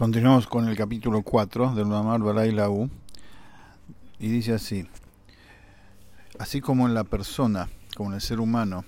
Continuamos con el capítulo 4 del Mamar Baray U y dice así: Así como en la persona, como en el ser humano,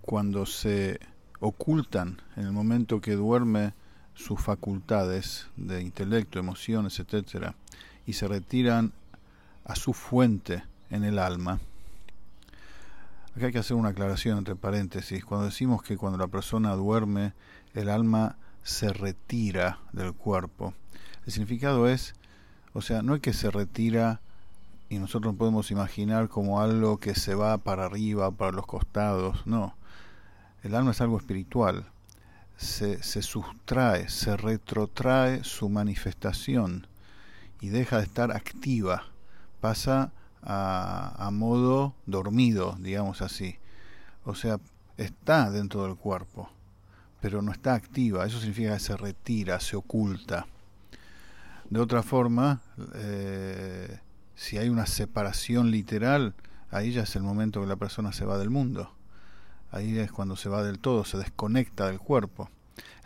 cuando se ocultan en el momento que duerme sus facultades de intelecto, emociones, etcétera, y se retiran a su fuente en el alma. Acá hay que hacer una aclaración entre paréntesis. Cuando decimos que cuando la persona duerme, el alma se retira del cuerpo. El significado es, o sea, no es que se retira y nosotros podemos imaginar como algo que se va para arriba, para los costados, no. El alma es algo espiritual. Se, se sustrae, se retrotrae su manifestación y deja de estar activa. Pasa a, a modo dormido, digamos así. O sea, está dentro del cuerpo pero no está activa. Eso significa que se retira, se oculta. De otra forma, eh, si hay una separación literal, ahí ya es el momento que la persona se va del mundo. Ahí es cuando se va del todo, se desconecta del cuerpo.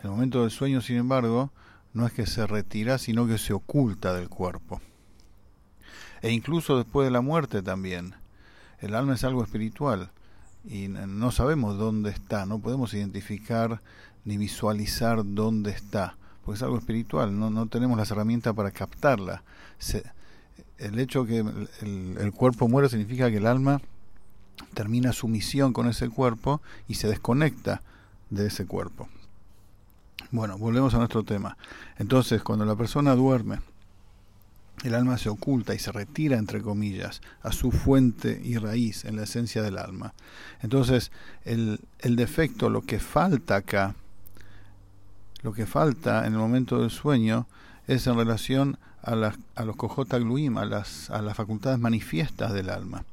El momento del sueño, sin embargo, no es que se retira, sino que se oculta del cuerpo. E incluso después de la muerte también. El alma es algo espiritual y no sabemos dónde está, no podemos identificar ni visualizar dónde está, porque es algo espiritual, no, no tenemos las herramientas para captarla. el hecho que el, el, cuerpo muere significa que el alma termina su misión con ese cuerpo y se desconecta de ese cuerpo. Bueno, volvemos a nuestro tema. Entonces, cuando la persona duerme, el alma se oculta y se retira, entre comillas, a su fuente y raíz en la esencia del alma. Entonces, el, el defecto, lo que falta acá, lo que falta en el momento del sueño es en relación a, los cojotagluim, a las, a las facultades manifiestas del alma.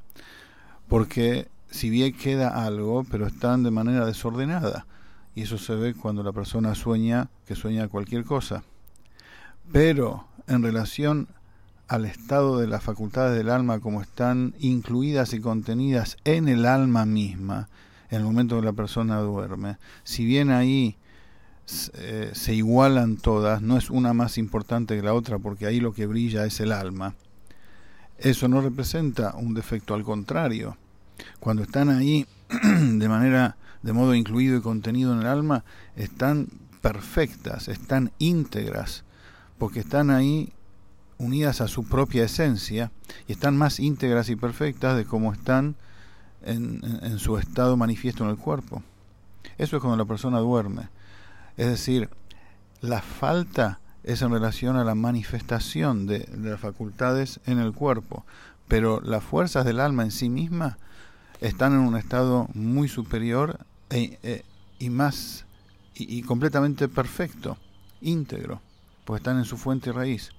Porque si bien queda algo, pero están de manera desordenada. Y eso se ve cuando la persona sueña, que sueña cualquier cosa. Pero en relación al estado de las facultades del alma como están incluidas y contenidas en el alma misma, en el momento que la persona duerme, si bien ahí eh, se igualan todas, no es una más importante que la otra porque ahí lo que brilla es el alma, eso no representa un defecto, al contrario, cuando están ahí de manera, de modo incluido y contenido en el alma, están perfectas, están íntegras, porque están ahí unidas a su propia esencia y están más íntegras y perfectas de cómo están en, en su estado manifiesto en el cuerpo. Eso es cuando la persona duerme. Es decir, la falta es en relación a la manifestación de, las facultades en el cuerpo, pero las fuerzas del alma en sí misma están en un estado muy superior e, e, y más y, completamente perfecto, íntegro, pues están en su fuente y raíz.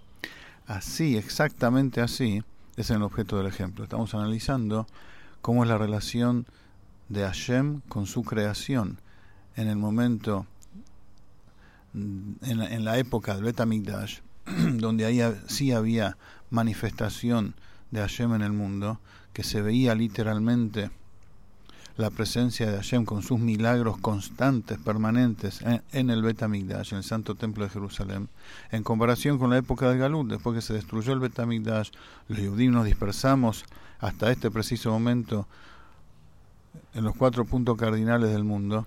Así, exactamente así, es el objeto del ejemplo. Estamos analizando cómo es la relación de Hashem con su creación en el momento en, la época del Betamigdash, donde ahí sí había manifestación de Hashem en el mundo, que se veía literalmente la presencia de Hashem con sus milagros constantes, permanentes en, el Betamigdash, en el Santo Templo de Jerusalén, en comparación con la época de Galut, después que se destruyó el Betamigdash, los judíos nos dispersamos hasta este preciso momento en los cuatro puntos cardinales del mundo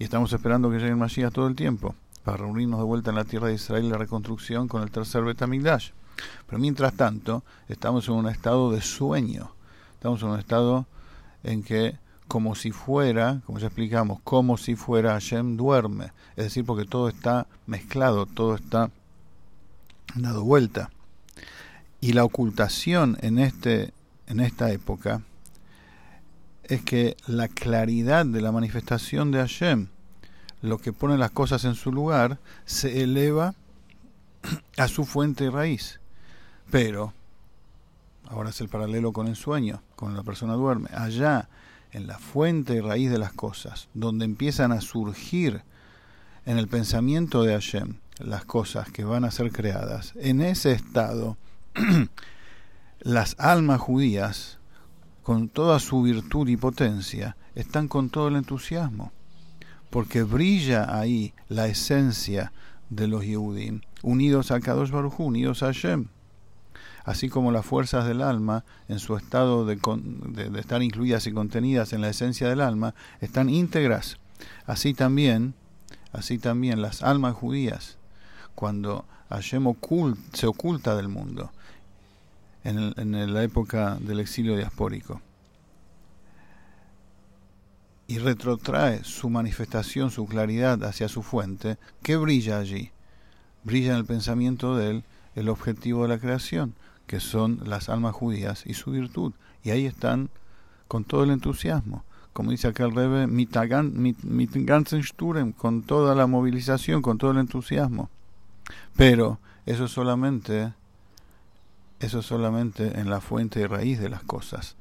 y estamos esperando que llegue el Mashiach todo el tiempo para reunirnos de vuelta en la tierra de Israel la reconstrucción con el tercer Betamigdash. Pero mientras tanto, estamos en un estado de sueño. Estamos en un estado en que, como si fuera, como ya explicamos, como si fuera Hashem duerme. Es decir, porque todo está mezclado, todo está dado vuelta. Y la ocultación en, este, en esta época es que la claridad de la manifestación de Hashem lo que pone las cosas en su lugar, se eleva a su fuente y raíz. Pero, ahora es el paralelo con el sueño, cuando la persona duerme, allá en la fuente y raíz de las cosas, donde empiezan a surgir en el pensamiento de Hashem las cosas que van a ser creadas, en ese estado, las almas judías, con toda su virtud y potencia, están con todo el entusiasmo porque brilla ahí la esencia de los Yehudim, unidos a Kadosh Baruj unidos a Hashem. Así como las fuerzas del alma, en su estado de, de, estar incluidas y contenidas en la esencia del alma, están íntegras. Así también, así también las almas judías, cuando Hashem se oculta del mundo, en la época del exilio diaspórico y retrotrae su manifestación, su claridad hacia su fuente, ¿qué brilla allí? Brilla en el pensamiento de él el objetivo de la creación, que son las almas judías y su virtud. Y ahí están con todo el entusiasmo. Como dice acá el Rebe, mit ganzen Sturm, con toda la movilización, con todo el entusiasmo. Pero eso solamente, eso solamente en la fuente y raíz de las cosas,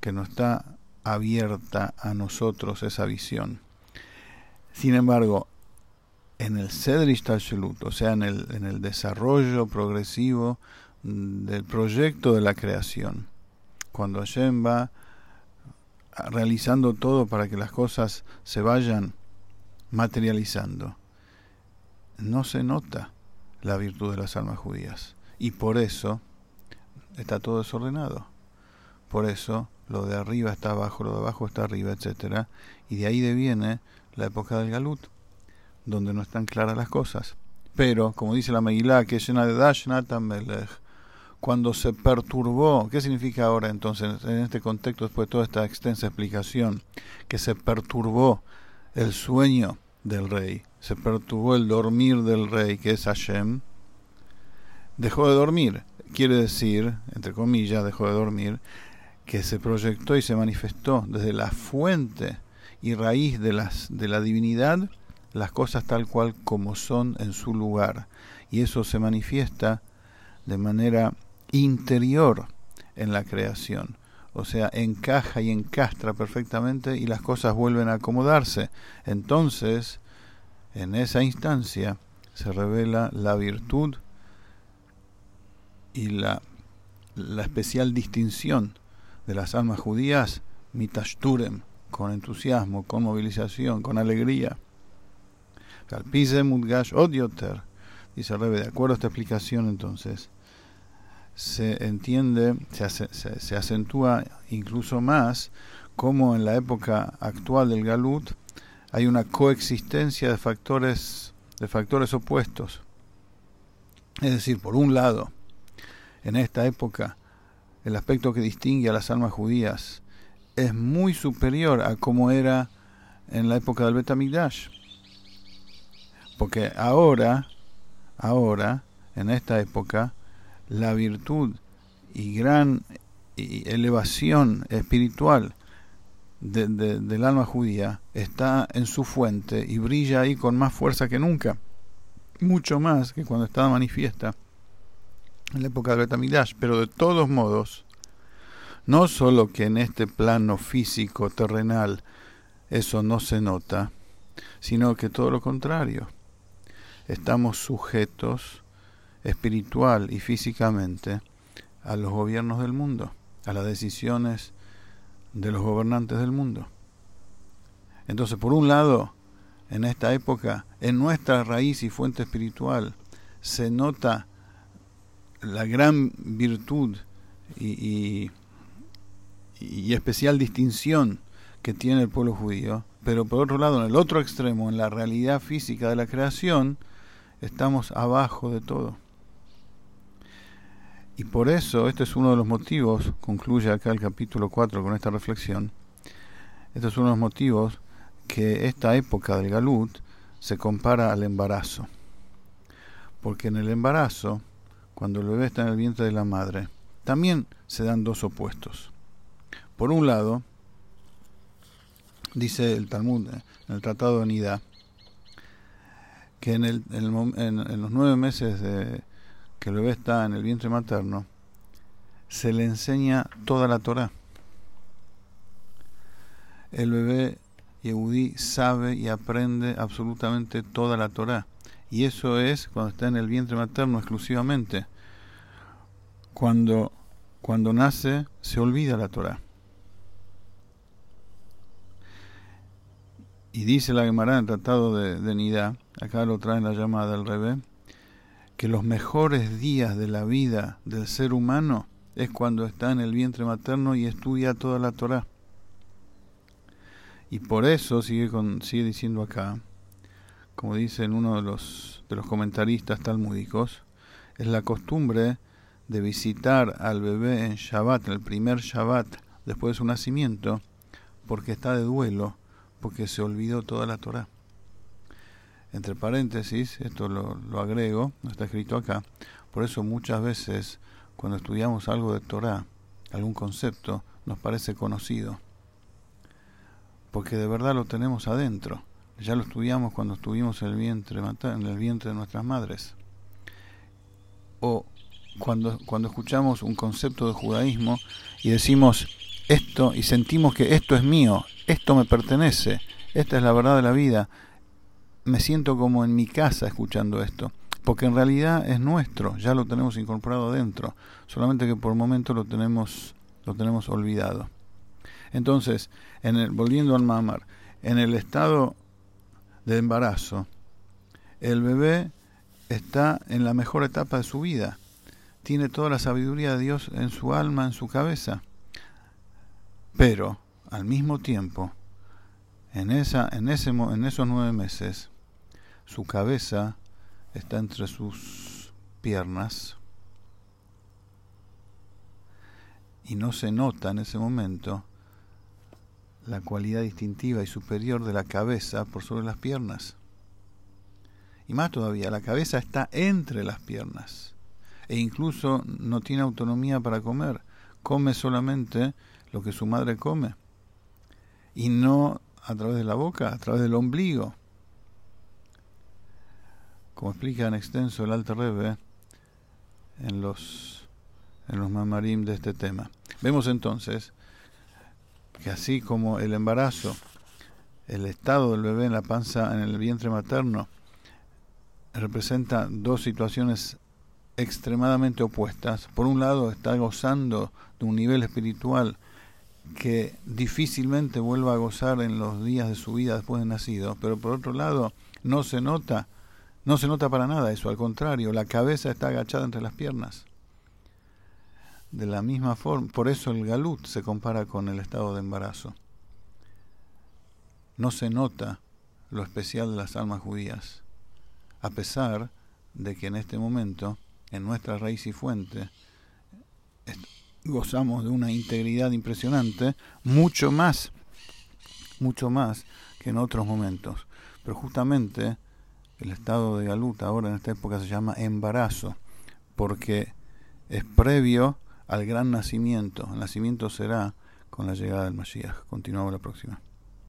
que no está abierta a nosotros esa visión. Sin embargo, en el Sedrish Talshelut, o sea, en el, en el desarrollo progresivo del proyecto de la creación, cuando Hashem va realizando todo para que las cosas se vayan materializando, no se nota la virtud de las almas judías. Y por eso está todo desordenado. Por eso lo de arriba está abajo, lo de abajo está arriba, etcétera, y de ahí deviene la época del Galut, donde no están claras las cosas. Pero, como dice la Megilá, que es llena de Dash Melech, cuando se perturbó, ¿qué significa ahora entonces en este contexto, después de toda esta extensa explicación, que se perturbó el sueño del rey, se perturbó el dormir del rey, que es Hashem, dejó de dormir, quiere decir, entre comillas, dejó de dormir, que se proyectó y se manifestó desde la fuente y raíz de, las, de la divinidad, las cosas tal cual como son en su lugar. Y eso se manifiesta de manera interior en la creación. O sea, encaja y encastra perfectamente y las cosas vuelven a acomodarse. Entonces, en esa instancia se revela la virtud y la, la especial distinción de las almas judías, mitashturem, con entusiasmo, con movilización, con alegría. Mudgash odioter, dice Rebe, de acuerdo a esta explicación entonces, se entiende, se, se, acentúa incluso más cómo en la época actual del Galut hay una coexistencia de factores, de factores opuestos. Es decir, por un lado, en esta época el aspecto que distingue a las almas judías es muy superior a como era en la época del Betamigdash. Porque ahora, ahora, en esta época, la virtud y gran elevación espiritual del alma judía está en su fuente y brilla ahí con más fuerza que nunca, mucho más que cuando estaba manifiesta en la época del Betamidash, pero de todos modos, no solo que en este plano físico, terrenal, eso no se nota, sino que todo lo contrario. Estamos sujetos espiritual y físicamente a los gobiernos del mundo, a las decisiones de los gobernantes del mundo. Entonces, por un lado, en esta época, en nuestra raíz y fuente espiritual, se nota la gran virtud y, y, especial distinción que tiene el pueblo judío, pero por otro lado, en el otro extremo, en la realidad física de la creación, estamos abajo de todo. Y por eso, este es uno de los motivos, concluye acá el capítulo 4 con esta reflexión, este es uno de los motivos que esta época del Galut se compara al embarazo. Porque en el embarazo cuando el bebé está en el vientre de la madre, también se dan dos opuestos. Por un lado, dice el Talmud en el Tratado de Nida, que en, el, en, los nueve meses de, que el bebé está en el vientre materno, se le enseña toda la Torah. El bebé Yehudí sabe y aprende absolutamente toda la Torah. Y eso es cuando está en el vientre materno exclusivamente. Cuando, cuando nace se olvida la Torah. Y dice la Gemara en el Tratado de, de acá lo traen la llamada del revés, que los mejores días de la vida del ser humano es cuando está en el vientre materno y estudia toda la Torah. Y por eso sigue, sigue diciendo acá, como dice en uno de los, de los comentaristas talmúdicos, es la costumbre de visitar al bebé en Shabbat, el primer Shabbat después de su nacimiento, porque está de duelo, porque se olvidó toda la Torah. Entre paréntesis, esto lo, lo agrego, no está escrito acá, por eso muchas veces cuando estudiamos algo de Torah, algún concepto, nos parece conocido, porque de verdad lo tenemos adentro. Ya lo estudiamos cuando estuvimos en el vientre, en el vientre de nuestras madres. O cuando, cuando escuchamos un concepto de judaísmo y decimos esto y sentimos que esto es mío, esto me pertenece, esta es la verdad de la vida, me siento como en mi casa escuchando esto porque en realidad es nuestro, ya lo tenemos incorporado dentro, solamente que por momento lo tenemos, lo tenemos olvidado. Entonces, en el, volviendo al mamar, en el estado de embarazo, el bebé está en la mejor etapa de su vida, tiene toda la sabiduría de Dios en su alma, en su cabeza, pero al mismo tiempo, en, esa, en, ese, en esos nueve meses, su cabeza está entre sus piernas. Y no se nota en ese momento la cualidad distintiva y superior de la cabeza por sobre las piernas. Y más todavía, la cabeza está entre las piernas e incluso no tiene autonomía para comer, come solamente lo que su madre come y no a través de la boca, a través del ombligo como explica en extenso el Alter Rebbe en los, en los mamarim de este tema. Vemos entonces que así como el embarazo, el estado del bebé en la panza, en el vientre materno, representa dos situaciones extremadamente opuestas. Por un lado, está gozando de un nivel espiritual que difícilmente vuelva a gozar en los días de su vida después de nacido, pero por otro lado, no se nota no se nota para nada eso, al contrario, la cabeza está agachada entre las piernas. De la misma forma, por eso el galut se compara con el estado de embarazo. No se nota lo especial de las almas judías, a pesar de que en este momento, en nuestra raíz y fuente, gozamos de una integridad impresionante, mucho más, mucho más que en otros momentos. Pero justamente el estado de galuta ahora en esta época se llama embarazo, porque es previo al gran nacimiento. El nacimiento será con la llegada del Mashiach. Continuamos la próxima.